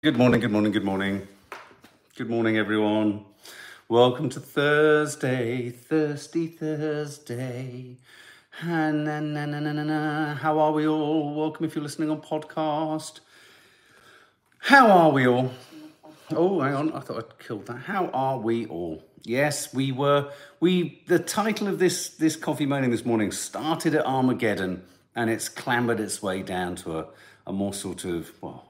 Good morning, good morning, good morning. Good morning, everyone. Welcome to Thursday, Thirsty Thursday. Na, na, na, na, na, na. How are we all? Welcome if you're listening on podcast. How are we all? Oh, hang on. I thought I'd killed that. How are we all? Yes, we were. We. The title of this this coffee morning this morning started at Armageddon, and it's clambered its way down to a, a more sort of well,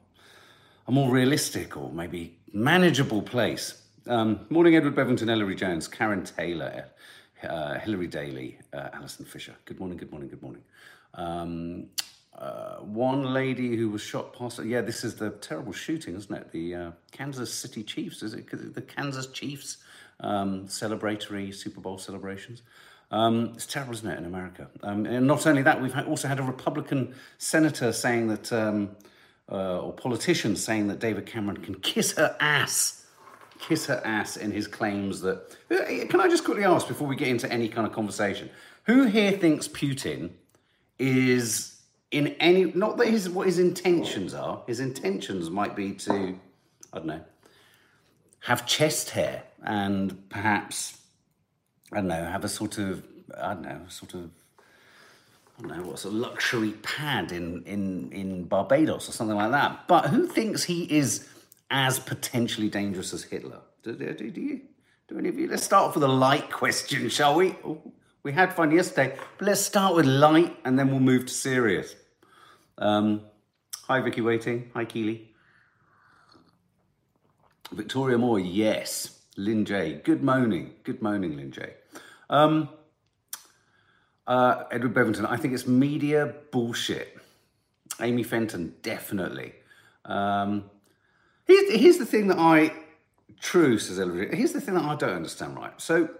a more realistic or maybe manageable place. Um, morning, Edward Bevington, Ellery Jones, Karen Taylor, uh, Hilary Daly, uh, Alison Fisher. Good morning, good morning, good morning. Um, uh, one lady who was shot past. Yeah, this is the terrible shooting, isn't it? The uh, Kansas City Chiefs, is it? The Kansas Chiefs um, celebratory Super Bowl celebrations. Um, it's terrible, isn't it, in America? Um, and not only that, we've also had a Republican senator saying that um, uh, or politicians saying that David Cameron can kiss her ass, kiss her ass in his claims that. Uh, can I just quickly ask before we get into any kind of conversation, who here thinks Putin is in any not that his what his intentions are. His intentions might be to, I don't know, have chest hair and perhaps I don't know have a sort of I don't know sort of I don't know what's a luxury pad in, in, in Barbados or something like that. But who thinks he is as potentially dangerous as Hitler? Do, do, do you? Do any of you? Let's start off with a light question, shall we? Oh, we had fun yesterday, but let's start with light and then we'll move to serious. Um, hi, Vicky Waiting. Hi, Keely. Victoria Moore, yes. Lynn J. Good morning. Good morning, Lynn J. Um, uh, Edward Bevington, I think it's media bullshit. Amy Fenton, definitely. Um, here's, here's the thing that I, true, says Edward, here's the thing that I don't understand, right? So,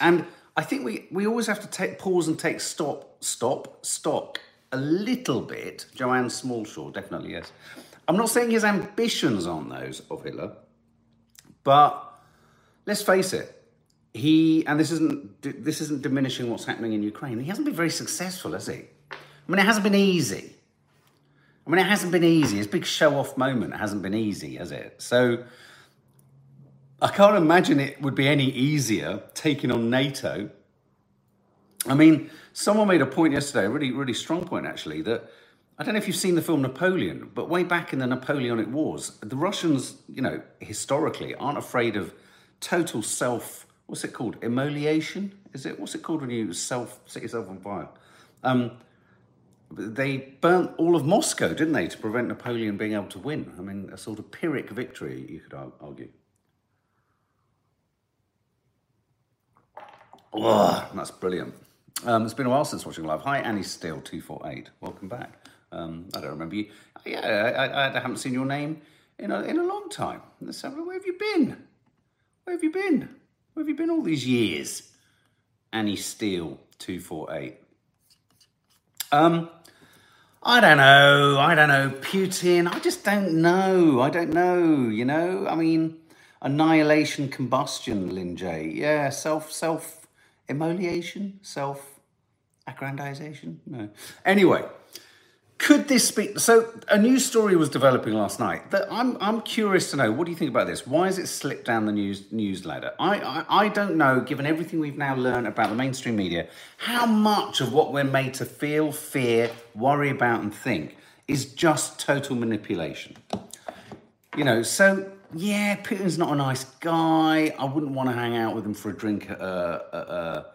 and I think we, we always have to take pause and take stop, stop, stock a little bit. Joanne Smallshaw, definitely, yes. I'm not saying his ambitions aren't those of Hitler, but let's face it, he and this isn't this isn't diminishing what's happening in Ukraine. He hasn't been very successful, has he? I mean, it hasn't been easy. I mean, it hasn't been easy. His big show-off moment hasn't been easy, has it? So I can't imagine it would be any easier taking on NATO. I mean, someone made a point yesterday, a really, really strong point actually, that I don't know if you've seen the film Napoleon, but way back in the Napoleonic Wars, the Russians, you know, historically aren't afraid of total self what's it called? Immolation? Is it? What's it called when you self set yourself on fire? Um, they burnt all of Moscow, didn't they, to prevent Napoleon being able to win? I mean, a sort of Pyrrhic victory, you could argue. Oh, that's brilliant. Um, it's been a while since watching live. Hi, Annie Steele, 248. Welcome back. Um, I don't remember you. Yeah, I, I, haven't seen your name in a, in a long time. Where have you been? Where have you been? Where have you been all these years? Annie Steele, 248. Um, I don't know. I don't know. Putin, I just don't know. I don't know, you know? I mean, annihilation, combustion, Lin. Yeah, self, self immolation, self aggrandization. No. Anyway, could this be so? A news story was developing last night. That I'm I'm curious to know. What do you think about this? Why has it slipped down the news news ladder? I, I I don't know. Given everything we've now learned about the mainstream media, how much of what we're made to feel, fear, worry about, and think is just total manipulation. You know. So yeah, Putin's not a nice guy. I wouldn't want to hang out with him for a drink at a,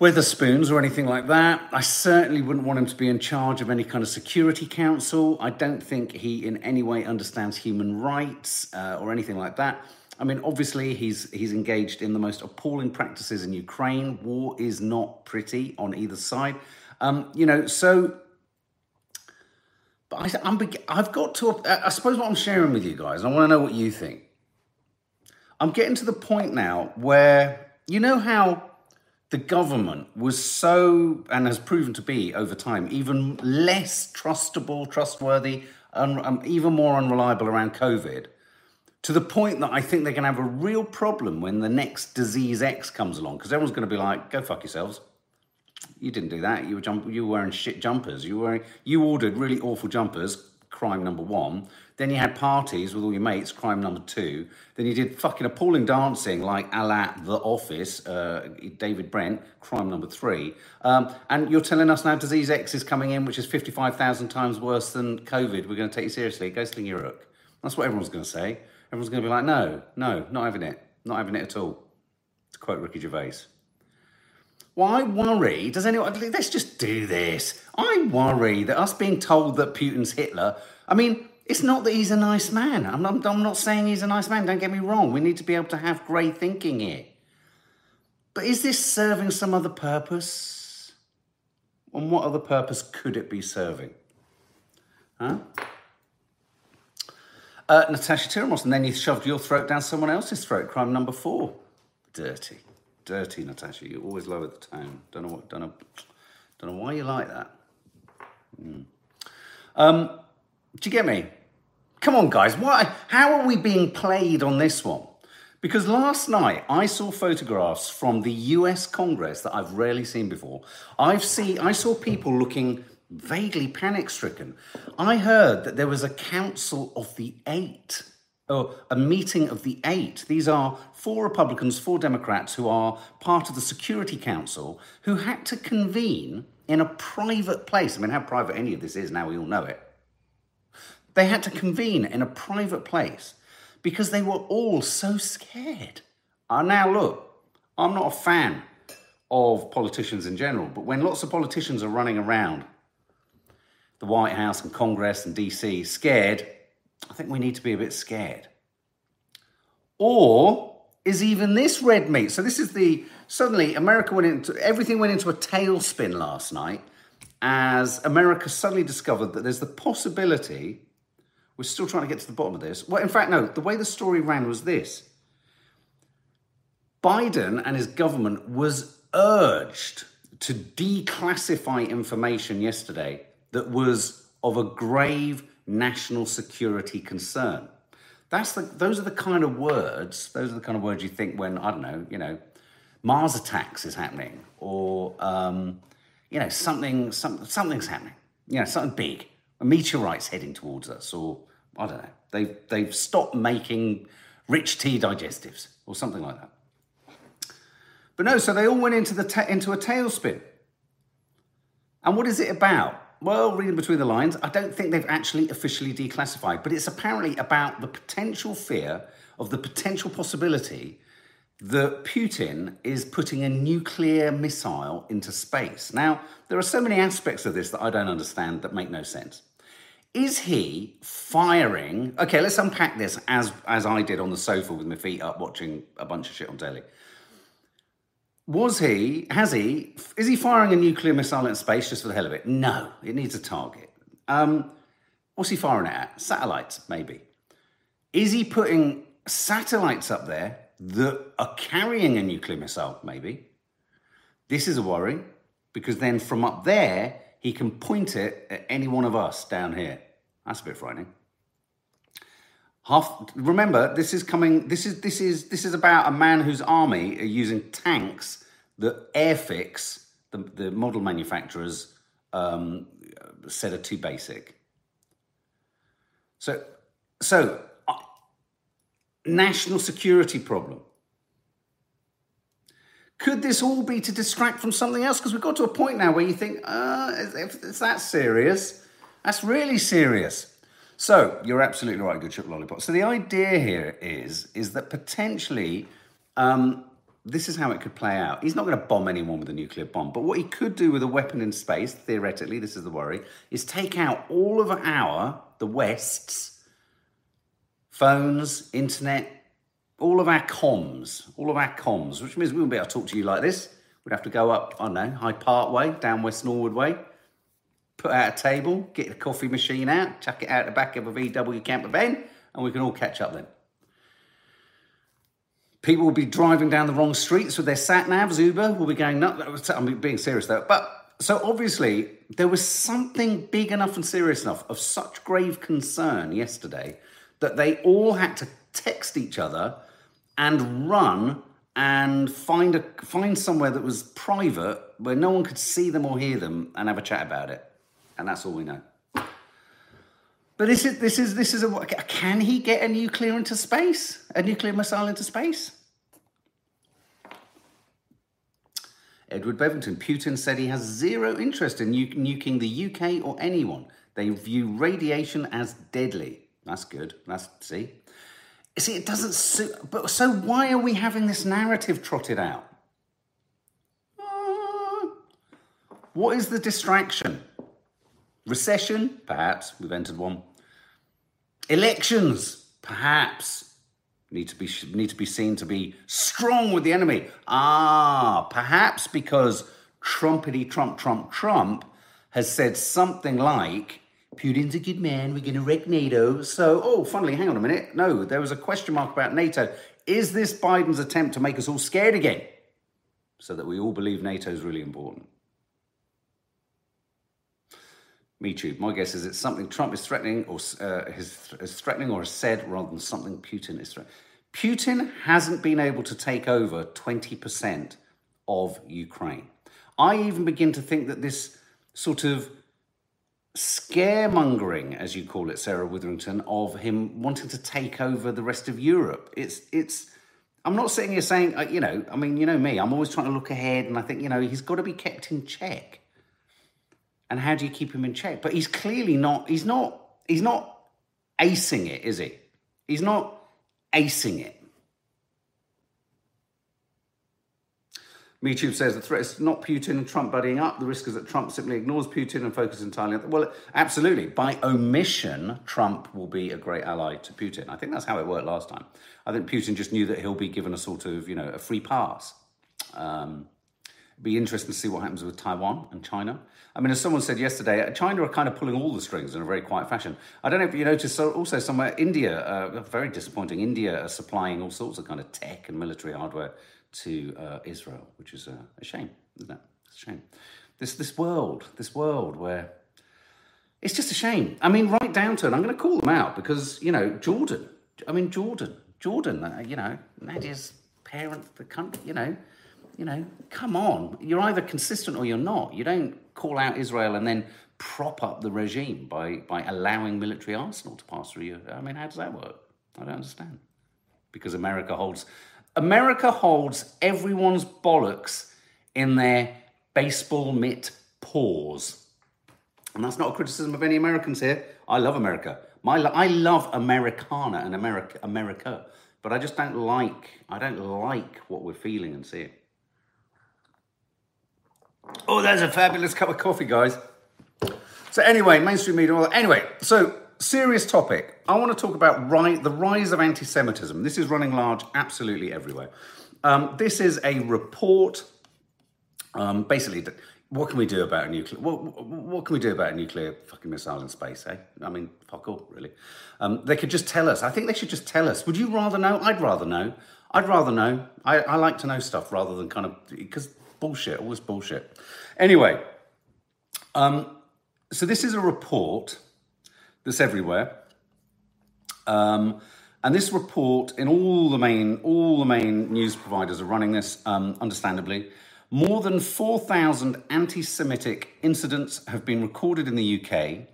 Wetherspoons or anything like that. I certainly wouldn't want him to be in charge of any kind of security council. I don't think he in any way understands human rights uh, or anything like that. I mean, obviously, he's he's engaged in the most appalling practices in Ukraine. War is not pretty on either side. Um, you know, so. But I, I'm, I've got to. I suppose what I'm sharing with you guys, I want to know what you think. I'm getting to the point now where you know how the government was so, and has proven to be over time, even less trustable, trustworthy, and um, even more unreliable around COVID, to the point that I think they're going to have a real problem when the next disease X comes along, because everyone's going to be like, "Go fuck yourselves." You didn't do that. You were jump- You were wearing shit jumpers. You were You ordered really awful jumpers. Crime number one. Then you had parties with all your mates, crime number two. Then you did fucking appalling dancing like a la The Office, uh, David Brent, crime number three. Um, and you're telling us now Disease X is coming in, which is 55,000 times worse than COVID. We're going to take you seriously. Go sling your hook. That's what everyone's going to say. Everyone's going to be like, no, no, not having it. Not having it at all. To quote Ricky Gervais. Why worry? Does anyone, let's just do this. I worry that us being told that Putin's Hitler, I mean, it's not that he's a nice man. I'm not, I'm not saying he's a nice man, don't get me wrong. We need to be able to have grey thinking here. But is this serving some other purpose? And what other purpose could it be serving? Huh? Uh, Natasha Tiramos, and then you shoved your throat down someone else's throat. Crime number four. Dirty. Dirty, Natasha. You always lower the tone. Don't know what, don't know, don't know why you like that. Mm. Um, do you get me? Come on, guys. Why? How are we being played on this one? Because last night I saw photographs from the US Congress that I've rarely seen before. I've seen I saw people looking vaguely panic stricken. I heard that there was a council of the eight, or a meeting of the eight. These are four Republicans, four Democrats who are part of the Security Council who had to convene in a private place. I mean, how private any of this is now, we all know it they had to convene in a private place because they were all so scared. Uh, now, look, I'm not a fan of politicians in general, but when lots of politicians are running around the White House and Congress and DC scared, I think we need to be a bit scared. Or is even this red meat? So this is the suddenly America went into everything went into a tailspin last night as America suddenly discovered that there's the possibility we're still trying to get to the bottom of this. Well, in fact, no, the way the story ran was this Biden and his government was urged to declassify information yesterday that was of a grave national security concern. That's the, those are the kind of words, those are the kind of words you think when, I don't know, you know, Mars attacks is happening or, um, you know, something, some, something's happening, you know, something big a meteorite's heading towards us, or I don't know. They've they've stopped making rich tea digestives or something like that. But no, so they all went into the into a tailspin. And what is it about? Well, reading between the lines, I don't think they've actually officially declassified, but it's apparently about the potential fear of the potential possibility that Putin is putting a nuclear missile into space. Now, there are so many aspects of this that I don't understand that make no sense. Is he firing? Okay, let's unpack this as as I did on the sofa with my feet up, watching a bunch of shit on telly. Was he? Has he? Is he firing a nuclear missile in space just for the hell of it? No, it needs a target. Um, what's he firing it at? Satellites, maybe. Is he putting satellites up there that are carrying a nuclear missile? Maybe. This is a worry because then from up there he can point it at any one of us down here. That's a bit frightening. Half, remember, this is coming. This is this is this is about a man whose army are using tanks that Airfix, the, the model manufacturers, um, said are too basic. So, so uh, national security problem. Could this all be to distract from something else? Because we've got to a point now where you think, uh, if it's that serious, that's really serious. So you're absolutely right, good chip lollipop. So the idea here is, is that potentially um, this is how it could play out. He's not going to bomb anyone with a nuclear bomb, but what he could do with a weapon in space, theoretically, this is the worry, is take out all of our, the West's, phones, internet, all of our comms, all of our comms, which means we wouldn't be able to talk to you like this. We'd have to go up, I don't know, Hyde Park Way, down West Norwood Way, put out a table, get the coffee machine out, chuck it out the back of a VW camper van, and we can all catch up then. People will be driving down the wrong streets with their sat navs. Uber will be going nuts. I'm being serious though. But so obviously, there was something big enough and serious enough of such grave concern yesterday that they all had to text each other and run and find a find somewhere that was private where no one could see them or hear them and have a chat about it. And that's all we know. But this is this is this is a can he get a nuclear into space? A nuclear missile into space? Edward Bevington. Putin said he has zero interest in nu- nuking the UK or anyone. They view radiation as deadly. That's good. That's see. See, it doesn't suit. But so why are we having this narrative trotted out? Uh, what is the distraction? Recession? Perhaps. We've entered one. Elections? Perhaps. Need to be need to be seen to be strong with the enemy. Ah, perhaps because Trumpity Trump Trump Trump has said something like, Putin's a good man, we're going to wreck NATO. So, oh, funnily, hang on a minute. No, there was a question mark about NATO. Is this Biden's attempt to make us all scared again? So that we all believe NATO is really important. Me too. My guess is it's something Trump is threatening or uh, is, is threatening or has said rather than something Putin is threatening. Putin hasn't been able to take over 20% of Ukraine. I even begin to think that this sort of scaremongering, as you call it, Sarah Witherington, of him wanting to take over the rest of Europe. It's it's. I'm not sitting here saying, uh, you know, I mean, you know me. I'm always trying to look ahead, and I think, you know, he's got to be kept in check and how do you keep him in check? But he's clearly not. He's not. He's not acing it, is he? He's not acing it. MeTube says the threat is not Putin and Trump buddying up. The risk is that Trump simply ignores Putin and focuses entirely on. Well, absolutely. By omission, Trump will be a great ally to Putin. I think that's how it worked last time. I think Putin just knew that he'll be given a sort of, you know, a free pass. Um, be interesting to see what happens with Taiwan and China. I mean, as someone said yesterday, China are kind of pulling all the strings in a very quiet fashion. I don't know if you noticed also somewhere India, uh, very disappointing. India are supplying all sorts of kind of tech and military hardware to uh, Israel, which is a, a shame, isn't it? It's a shame. This this world, this world where it's just a shame. I mean, right down to it. I'm going to call them out because you know Jordan. I mean Jordan, Jordan. Uh, you know Nadia's parent, the country. You know you know, come on. You're either consistent or you're not. You don't call out Israel and then prop up the regime by, by allowing military arsenal to pass through you. I mean, how does that work? I don't understand. Because America holds America holds everyone's bollocks in their baseball mitt paws. And that's not a criticism of any Americans here. I love America. My, I love Americana and America, America, but I just don't like. I don't like what we're feeling and seeing. Oh, there's a fabulous cup of coffee, guys. So anyway, mainstream media. Anyway, so serious topic. I want to talk about ri- the rise of anti-Semitism. This is running large, absolutely everywhere. Um, this is a report. Um, basically, what can we do about a nuclear? What, what can we do about a nuclear fucking missile in space? Eh? I mean, fuck all, really. Um, they could just tell us. I think they should just tell us. Would you rather know? I'd rather know. I'd rather know. I, I like to know stuff rather than kind of because bullshit, this bullshit. Anyway, um, so this is a report that's everywhere. Um, and this report, in all the main all the main news providers are running this, um, understandably. More than 4,000 anti-Semitic incidents have been recorded in the UK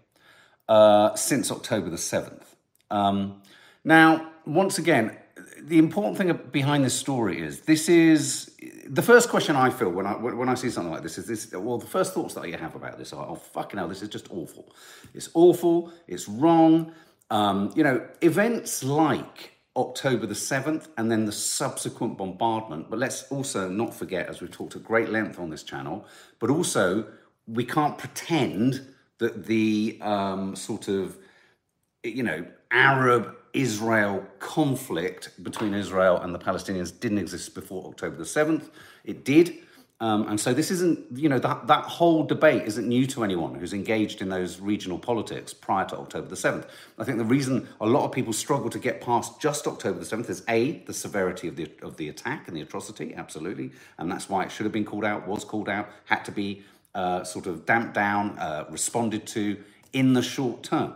uh, since October the 7th. Um, now, once again, the important thing behind this story is this is the first question I feel when I when I see something like this is this. Well, the first thoughts that I have about this are, oh fucking hell, this is just awful. It's awful. It's wrong. Um, you know, events like October the seventh and then the subsequent bombardment. But let's also not forget, as we've talked at great length on this channel, but also we can't pretend that the um, sort of you know Arab Israel conflict between Israel and the Palestinians didn't exist before October the 7th. It did. Um, and so this isn't, you know, that, that whole debate isn't new to anyone who's engaged in those regional politics prior to October the 7th. I think the reason a lot of people struggle to get past just October the 7th is A, the severity of the, of the attack and the atrocity, absolutely. And that's why it should have been called out, was called out, had to be uh, sort of damped down, uh, responded to in the short term.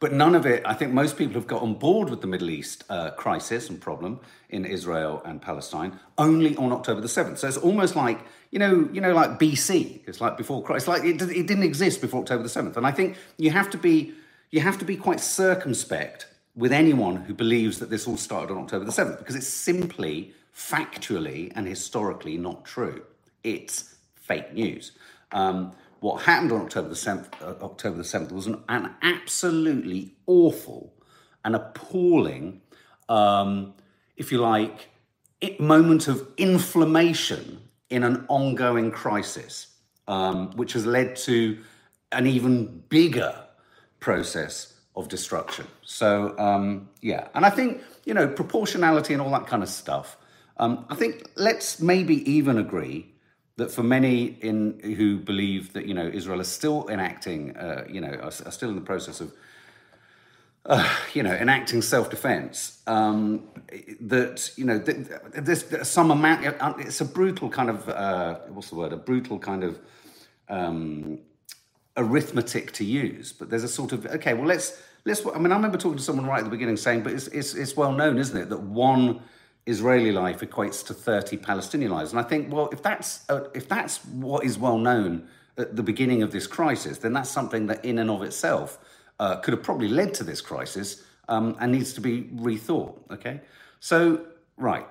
But none of it, I think most people have got on board with the Middle East uh, crisis and problem in Israel and Palestine only on October the 7th. So it's almost like, you know, you know, like BC. It's like before Christ. Like it, it didn't exist before October the 7th. And I think you have to be, you have to be quite circumspect with anyone who believes that this all started on October the 7th because it's simply factually and historically not true. It's fake news. Um, what happened on October the 7th, uh, October the 7th was an, an absolutely awful and appalling, um, if you like, it, moment of inflammation in an ongoing crisis, um, which has led to an even bigger process of destruction. So, um, yeah, and I think, you know, proportionality and all that kind of stuff. Um, I think let's maybe even agree that for many in who believe that you know Israel is still enacting, uh, you know, are, are, still in the process of, uh, you know, enacting self-defense. Um, that you know, there's some amount. Uh, it's a brutal kind of uh, what's the word? A brutal kind of um, arithmetic to use. But there's a sort of okay. Well, let's let's. I mean, I remember talking to someone right at the beginning saying, but it's it's, it's well known, isn't it, that one Israeli life equates to 30 Palestinian lives. And I think, well, if that's, uh, if that's what is well known at the beginning of this crisis, then that's something that in and of itself uh, could have probably led to this crisis um, and needs to be rethought. Okay. So, right.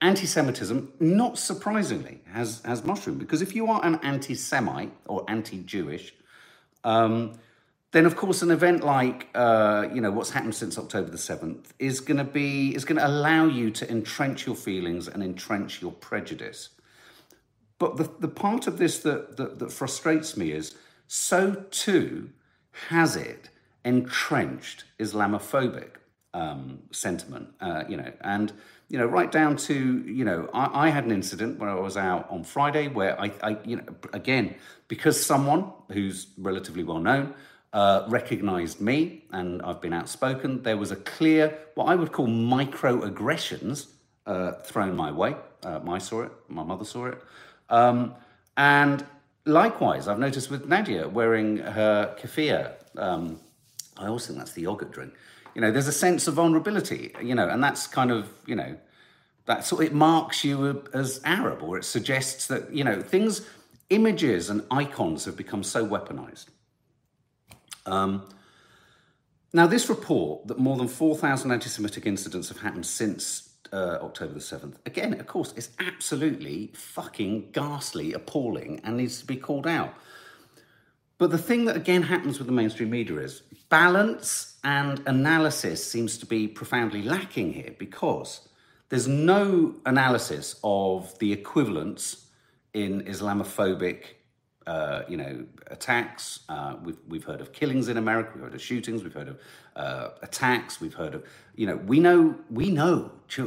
Anti Semitism, not surprisingly, has, has mushroomed because if you are an anti Semite or anti Jewish, um, then of course an event like uh, you know what's happened since October the seventh is going to be is going to allow you to entrench your feelings and entrench your prejudice. But the, the part of this that, that, that frustrates me is so too has it entrenched Islamophobic um, sentiment, uh, you know, and you know, right down to you know, I, I, had an incident where I was out on Friday where I, I, you know, again because someone who's relatively well known uh, recognized me and I've been outspoken. There was a clear, what I would call microaggressions uh, thrown my way. Uh, I saw it, my mother saw it. Um, and likewise, I've noticed with Nadia wearing her kefir. Um, I also think that's the yogurt drink. You know, there's a sense of vulnerability, you know, and that's kind of, you know, that's what it marks you as Arab or it suggests that, you know, things, images and icons have become so weaponized. Um, now, this report that more than 4,000 anti Semitic incidents have happened since uh, October the 7th, again, of course, is absolutely fucking ghastly, appalling, and needs to be called out. But the thing that again happens with the mainstream media is balance and analysis seems to be profoundly lacking here because there's no analysis of the equivalence in Islamophobic uh, you know, attacks. Uh, we've, we've heard of killings in America. We've heard of shootings. We've heard of uh, attacks. We've heard of, you know, we know, we know ch-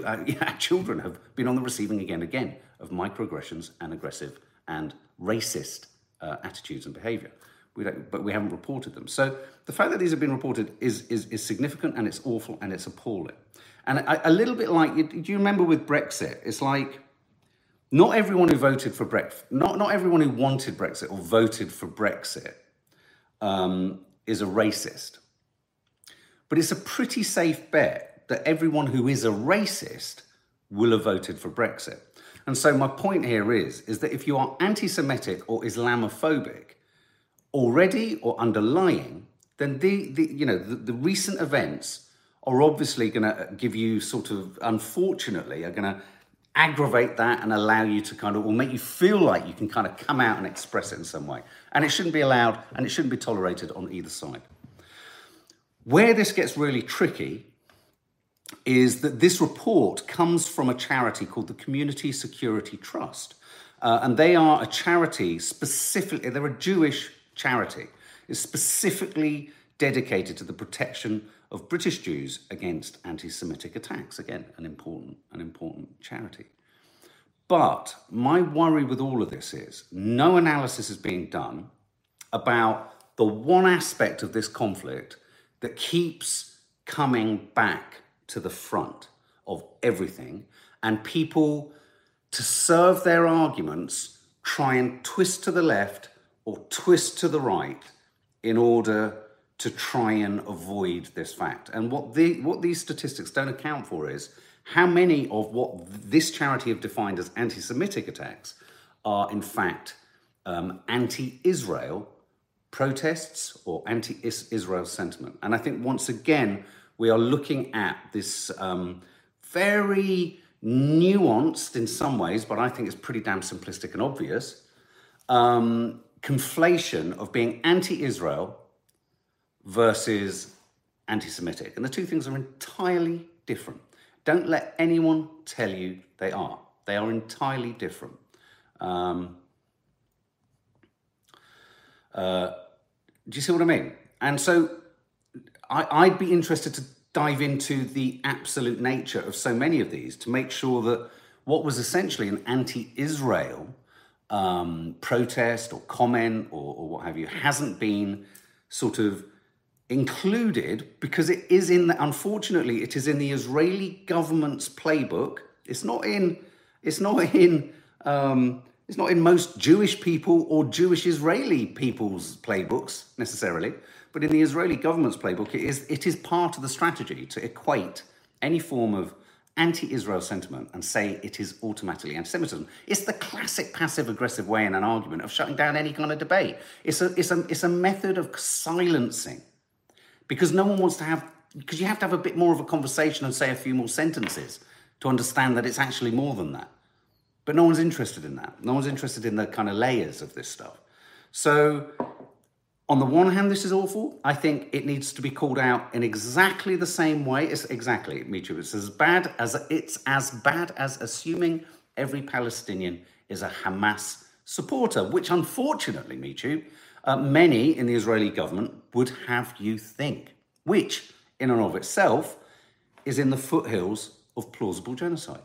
children have been on the receiving again again of microaggressions and aggressive and racist uh, attitudes and behavior. We don't, but we haven't reported them. So the fact that these have been reported is, is, is significant and it's awful and it's appalling. And a, a little bit like, do you remember with Brexit? It's like, not everyone who voted for Brexit, not, not everyone who wanted Brexit or voted for Brexit um, is a racist. But it's a pretty safe bet that everyone who is a racist will have voted for Brexit. And so my point here is, is that if you are anti-Semitic or Islamophobic, already or underlying, then the, the you know the, the recent events are obviously going to give you sort of, unfortunately, are going to aggravate that and allow you to kind of, or make you feel like you can kind of come out and express it in some way. And it shouldn't be allowed and it shouldn't be tolerated on either side. Where this gets really tricky is that this report comes from a charity called the Community Security Trust. Uh, and they are a charity specifically, they're a Jewish charity. is specifically dedicated to the protection of British Jews against anti-Semitic attacks. Again, an important, an important charity. But my worry with all of this is no analysis is being done about the one aspect of this conflict that keeps coming back to the front of everything, and people, to serve their arguments, try and twist to the left or twist to the right in order to try and avoid this fact. And what, the, what these statistics don't account for is how many of what this charity have defined as anti Semitic attacks are, in fact, um, anti Israel protests or anti Israel sentiment. And I think once again, we are looking at this um, very nuanced in some ways, but I think it's pretty damn simplistic and obvious um, conflation of being anti Israel versus anti Semitic. And the two things are entirely different. Don't let anyone tell you they are. They are entirely different. Um, uh, do you see what I mean? And so I, I'd be interested to dive into the absolute nature of so many of these to make sure that what was essentially an anti Israel um, protest or comment or, or, what have you hasn't been sort of included because it is in the, unfortunately it is in the Israeli government's playbook. It's not in it's not in um, it's not in most Jewish people or Jewish Israeli people's playbooks necessarily, but in the Israeli government's playbook, it is it is part of the strategy to equate any form of anti-Israel sentiment and say it is automatically anti-Semitism. It's the classic passive-aggressive way in an argument of shutting down any kind of debate. It's a it's a it's a method of silencing because no one wants to have because you have to have a bit more of a conversation and say a few more sentences to understand that it's actually more than that. But no one's interested in that. No one's interested in the kind of layers of this stuff. So, on the one hand, this is awful. I think it needs to be called out in exactly the same way. It's exactly, me too. It's as bad as it's as bad as assuming every Palestinian is a Hamas supporter, which unfortunately, me too, uh, many in the Israeli government would have you think, which in and of itself is in the foothills of plausible genocide.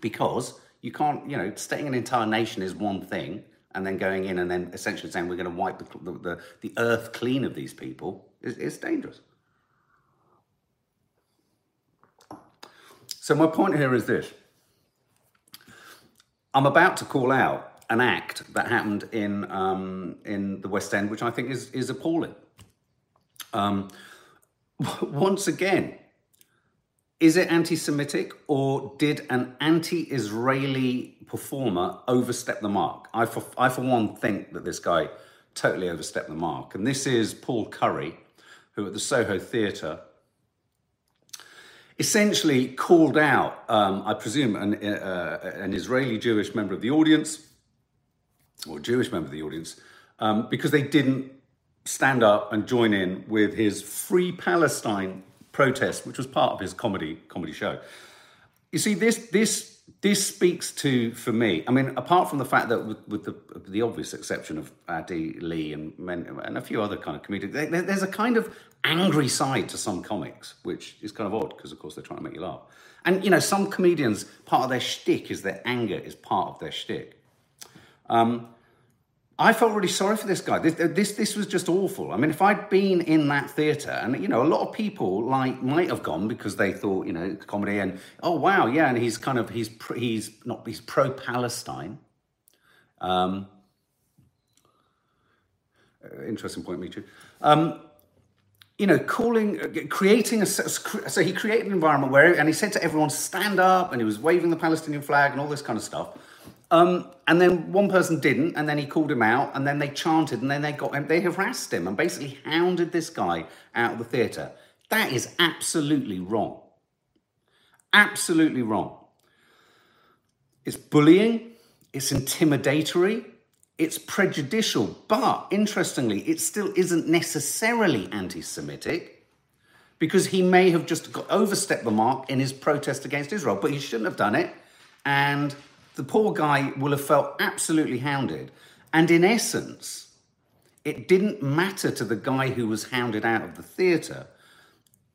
Because you can't, you know, stating an entire nation is one thing, and then going in and then essentially saying we're going to wipe the, the, the earth clean of these people is, is dangerous. So, my point here is this I'm about to call out an act that happened in um, in the West End, which I think is is appalling. Um, once again, is it anti-Semitic or did an anti-Israeli performer overstep the mark? I for, I for one think that this guy totally overstepped the mark, and this is Paul Currie, who at the Soho Theatre essentially called out, um, I presume, an, uh, an Israeli Jewish member of the audience or Jewish member of the audience, um, because they didn't stand up and join in with his Free Palestine protest, which was part of his comedy comedy show. You see, this this this speaks to for me. I mean, apart from the fact that with, with the the obvious exception of Adi Lee and men, and a few other kind of comedians, there, there's a kind of angry side to some comics, which is kind of odd because, of course, they're trying to make you laugh. And you know, some comedians part of their shtick is their anger is part of their shtick. Um, I felt really sorry for this guy. This, this, this was just awful. I mean, if I'd been in that theatre, and you know, a lot of people like might have gone because they thought, you know, comedy, and oh wow, yeah, and he's kind of he's he's not he's pro Palestine. Um, uh, interesting point, Michu. Um, you know, calling, uh, creating a, so he created an environment where, and he said to everyone, stand up, and he was waving the Palestinian flag and all this kind of stuff. Um, and then one person didn't, and then he called him out, and then they chanted, and then they got him, they harassed him and basically hounded this guy out of the theatre. That is absolutely wrong. Absolutely wrong. It's bullying, it's intimidatory, it's prejudicial, but interestingly, it still isn't necessarily anti Semitic because he may have just overstepped the mark in his protest against Israel, but he shouldn't have done it. And the poor guy will have felt absolutely hounded. And in essence, it didn't matter to the guy who was hounded out of the theatre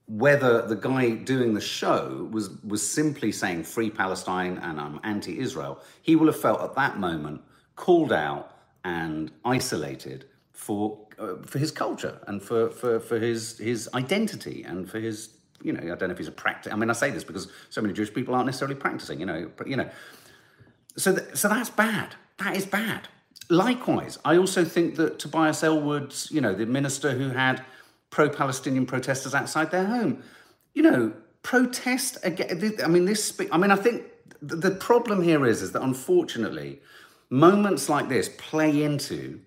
whether the guy doing the show was, was simply saying free Palestine and I'm anti Israel. He will have felt at that moment called out and isolated for, uh, for his culture and for, for, for his, his identity and for his, you know, I don't know if he's a practice. I mean, I say this because so many Jewish people aren't necessarily practicing, you know, you know, so, th- so that's bad. That is bad. Likewise, I also think that Tobias Ellwood's, you know, the minister who had pro-Palestinian protesters outside their home, you know, protest again. I mean, this. I mean, I think the problem here is, is that unfortunately, moments like this play into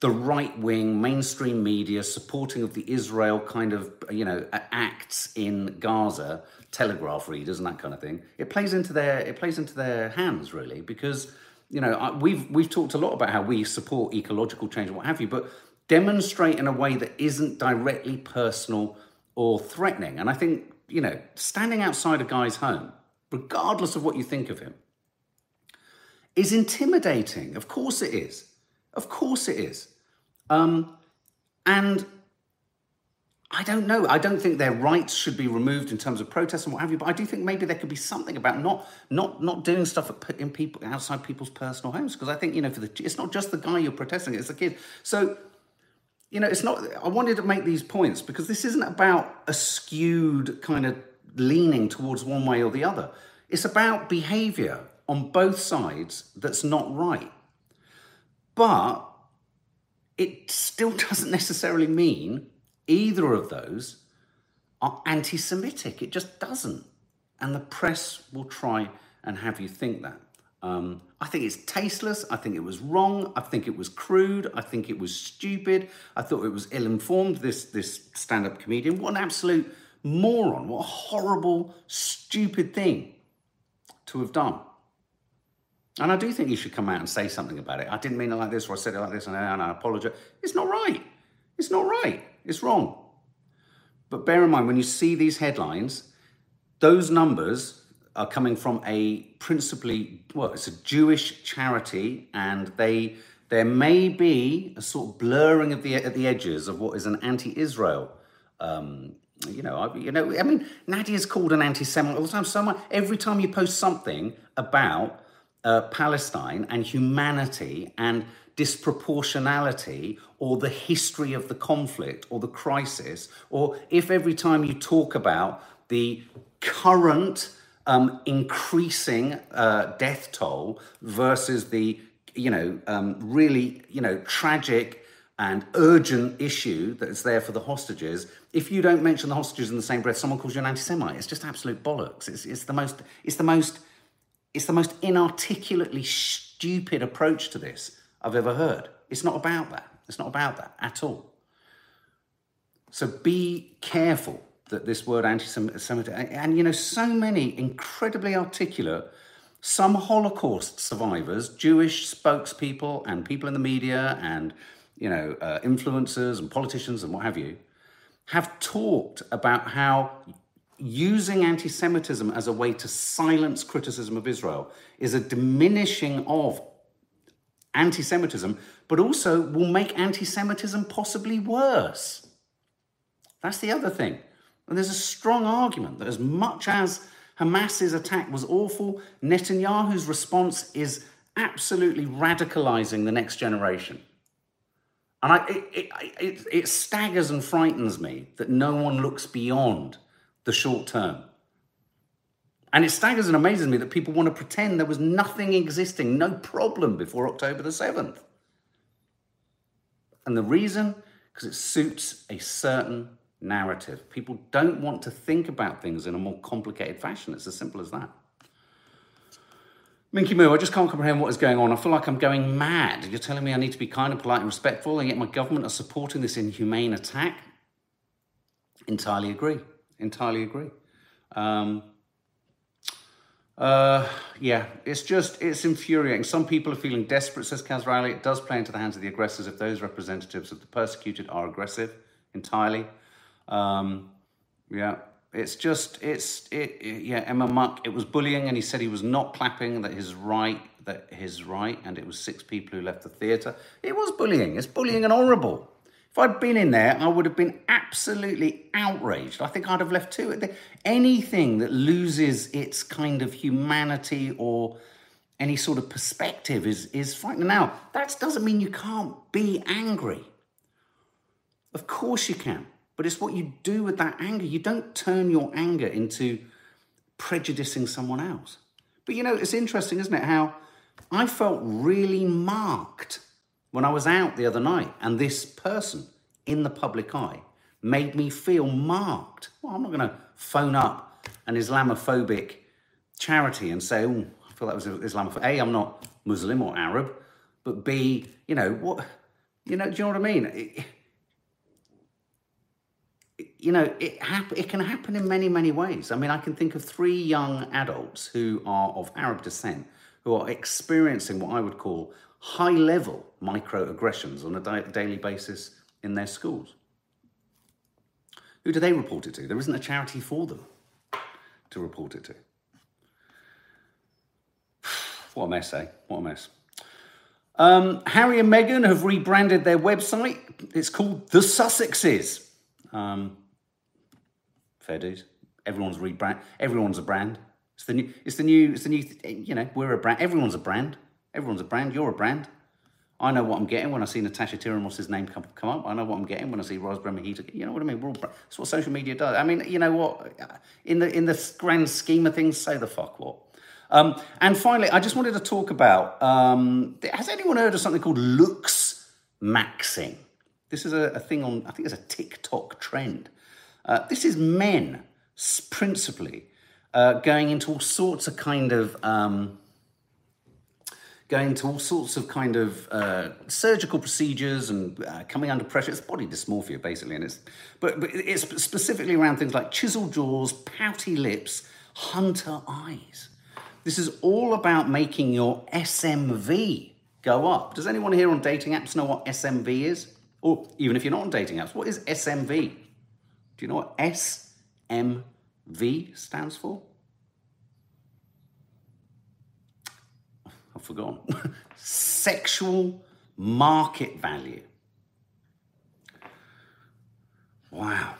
the right wing mainstream media supporting of the Israel kind of you know acts in Gaza, telegraph readers and that kind of thing. It plays into their it plays into their hands really because you know we've we've talked a lot about how we support ecological change and what have you, but demonstrate in a way that isn't directly personal or threatening. And I think you know standing outside a guy's home, regardless of what you think of him, is intimidating. Of course it is. Of course it is. Um, and I don't know. I don't think their rights should be removed in terms of protests and what have you. But I do think maybe there could be something about not not not doing stuff in people outside people's personal homes because I think you know for the it's not just the guy you're protesting; it's the kid. So you know, it's not. I wanted to make these points because this isn't about a skewed kind of leaning towards one way or the other. It's about behaviour on both sides that's not right. But it still doesn't necessarily mean either of those are anti Semitic. It just doesn't. And the press will try and have you think that. Um, I think it's tasteless. I think it was wrong. I think it was crude. I think it was stupid. I thought it was ill informed, this, this stand up comedian. What an absolute moron. What a horrible, stupid thing to have done. And I do think you should come out and say something about it. I didn't mean it like this, or I said it like this, and I, and I apologize. It's not right. It's not right. It's wrong. But bear in mind, when you see these headlines, those numbers are coming from a principally, well, it's a Jewish charity, and they there may be a sort of blurring of the at the edges of what is an anti-Israel. Um, you know, I, you know, I mean, Nadia's called an anti-Semite all the time. Someone every time you post something about uh, Palestine and humanity and disproportionality or the history of the conflict or the crisis, or if every time you talk about the current um, increasing uh, death toll versus the you know um, really you know tragic and urgent issue that's there for the hostages if you don't mention the hostages in the same breath someone calls you an anti-semite. It's just absolute bollocks. It's, it's the most it's the most it's the most inarticulately stupid approach to this I've ever heard. It's not about that. It's not about that at all. So be careful that this word anti-Semitic, and you know, so many incredibly articulate, some Holocaust survivors, Jewish spokespeople, and people in the media, and you know, uh, influencers and politicians and what have you, have talked about how using anti Semitism as a way to silence criticism of Israel is a diminishing of anti Semitism, but also will make anti Semitism possibly worse. That's the other thing. And there's a strong argument that as much as Hamas's attack was awful, Netanyahu's response is absolutely radicalizing the next generation. And I, it, it, it, it staggers and frightens me that no one looks beyond the short term. And it staggers and amazes me that people want to pretend there was nothing existing, no problem before October the 7th. And the reason? Because it suits a certain narrative. People don't want to think about things in a more complicated fashion. It's as simple as that. Minky Moo, I just can't comprehend what is going on. I feel like I'm going mad. You're telling me I need to be kind and polite and respectful, and yet my government are supporting this inhumane attack? Entirely agree entirely agree. Um, uh, yeah, it's just, it's infuriating. Some people are feeling desperate, says Kaz Riley. It does play into the hands of the aggressors if those representatives of the persecuted are aggressive entirely. Um, yeah, it's just, it's, it, it, yeah, Emma Muck, it was bullying and he said he was not clapping, that his right, that his right, and it was six people who left the theatre. It was bullying. It's bullying and horrible. If I'd been in there, I would have been absolutely outraged. I think I'd have left too. Anything that loses its kind of humanity or any sort of perspective is, is frightening. Now, that doesn't mean you can't be angry. Of course you can. But it's what you do with that anger. You don't turn your anger into prejudicing someone else. But you know, it's interesting, isn't it? How I felt really marked when I was out the other night and this person in the public eye made me feel marked. Well, I'm not going to phone up an Islamophobic charity and say, oh, I feel that was Islamophobic. A, I'm not Muslim or Arab, but B, you know, what You know, do you know what I mean? It, you know, it, it can happen in many, many ways. I mean, I can think of three young adults who are of Arab descent who are experiencing what I would call high level microaggressions on a da- daily basis in their schools. Who do they report it to? There isn't a charity for them to report it to. What a mess, eh? What a mess. Um, Harry and Meghan have rebranded their website. It's called The Sussexes. Um, fair dues. Everyone's rebrand. Everyone's a brand. It's the new. It's the new. It's the new. You know, we're a brand. Everyone's a brand. Everyone's a brand. You're a brand. I know what I'm getting when I see Natasha Tiramos' name come, come up. I know what I'm getting when I see Raspberry Mojito. You know what I mean? We're all, that's what social media does. I mean, you know what? In the in the grand scheme of things, say the fuck what. Um, and finally, I just wanted to talk about um, has anyone heard of something called looks maxing? This is a, a thing on, I think it's a TikTok trend. Uh, this is men principally uh, going into all sorts of kind of. Um, going to all sorts of kind of uh, surgical procedures and uh, coming under pressure. It's body dysmorphia, basically, and it's but, but it's specifically around things like chiseled jaws, pouty lips, hunter eyes. This is all about making your SMV go up. Does anyone here on dating apps know what SMV is? Or even if you're not on dating apps, what is SMV? Do you know what SMV stands for? I've forgotten. Sexual market value. Wow.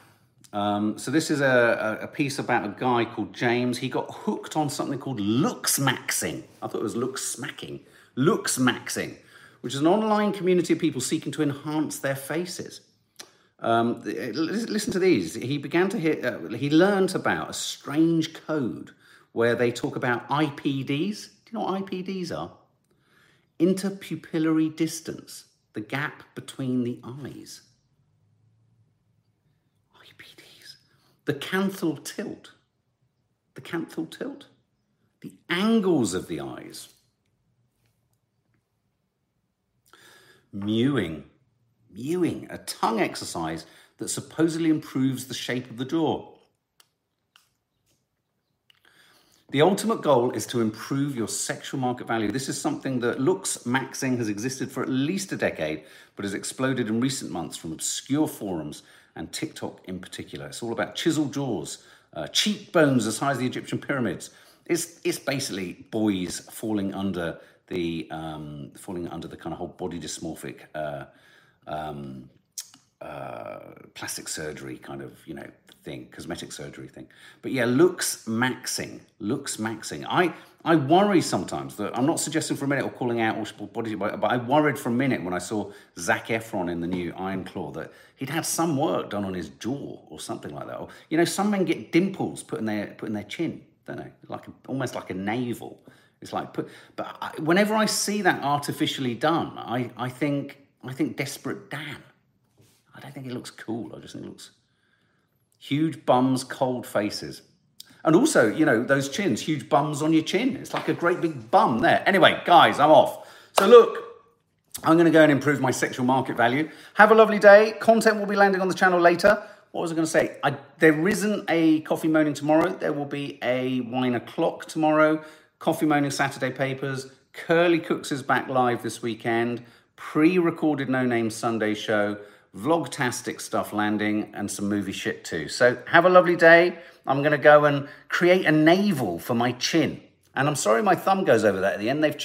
Um, so this is a, a, piece about a guy called James. He got hooked on something called looksmaxxing. I thought it was looks smacking. Looksmaxxing, which is an online community of people seeking to enhance their faces. Um, listen to these. He began to hear. Uh, he learned about a strange code where they talk about IPDs. You know what IPDs are? Interpupillary distance, the gap between the eyes. IPDs. The canthal tilt, the canthal tilt, the angles of the eyes, mewing, mewing, a tongue exercise that supposedly improves the shape of the jaw. The ultimate goal is to improve your sexual market value. This is something that looksmaxxing has existed for at least a decade, but has exploded in recent months from obscure forums and TikTok in particular. It's all about chiseled jaws, uh, cheekbones as high as the Egyptian pyramids. It's it's basically boys falling under the um, falling under the kind of whole body dysmorphic uh, um, uh, plastic surgery kind of you know thing, cosmetic surgery thing. But yeah, looksmaxxing, looks maxing. I I worry sometimes that I'm not suggesting for a minute or calling out or body, but I worried for a minute when I saw Zac Efron in the new Iron Claw that he'd had some work done on his jaw or something like that. Or you know, some men get dimples put in their put in their chin, don't they? Like a, almost like a navel. It's like put. But I, whenever I see that artificially done, I I think I think desperate Dan. I don't think it looks cool. I just think it looks huge bums, cold faces. And also, you know, those chins, huge bums on your chin. It's like a great big bum there. Anyway, guys, I'm off. So look, I'm going to go and improve my sexual market value. Have a lovely day. Content will be landing on the channel later. What was I going to say? I, there isn't a coffee moaning tomorrow. There will be a wine o'clock tomorrow. Coffee moaning Saturday papers. Curly Cooks is back live this weekend. Pre-recorded No Name Sunday show vlogtastic stuff landing, and some movie shit too. So have a lovely day. I'm going to go and create a navel for my chin. And I'm sorry my thumb goes over that at the end. They've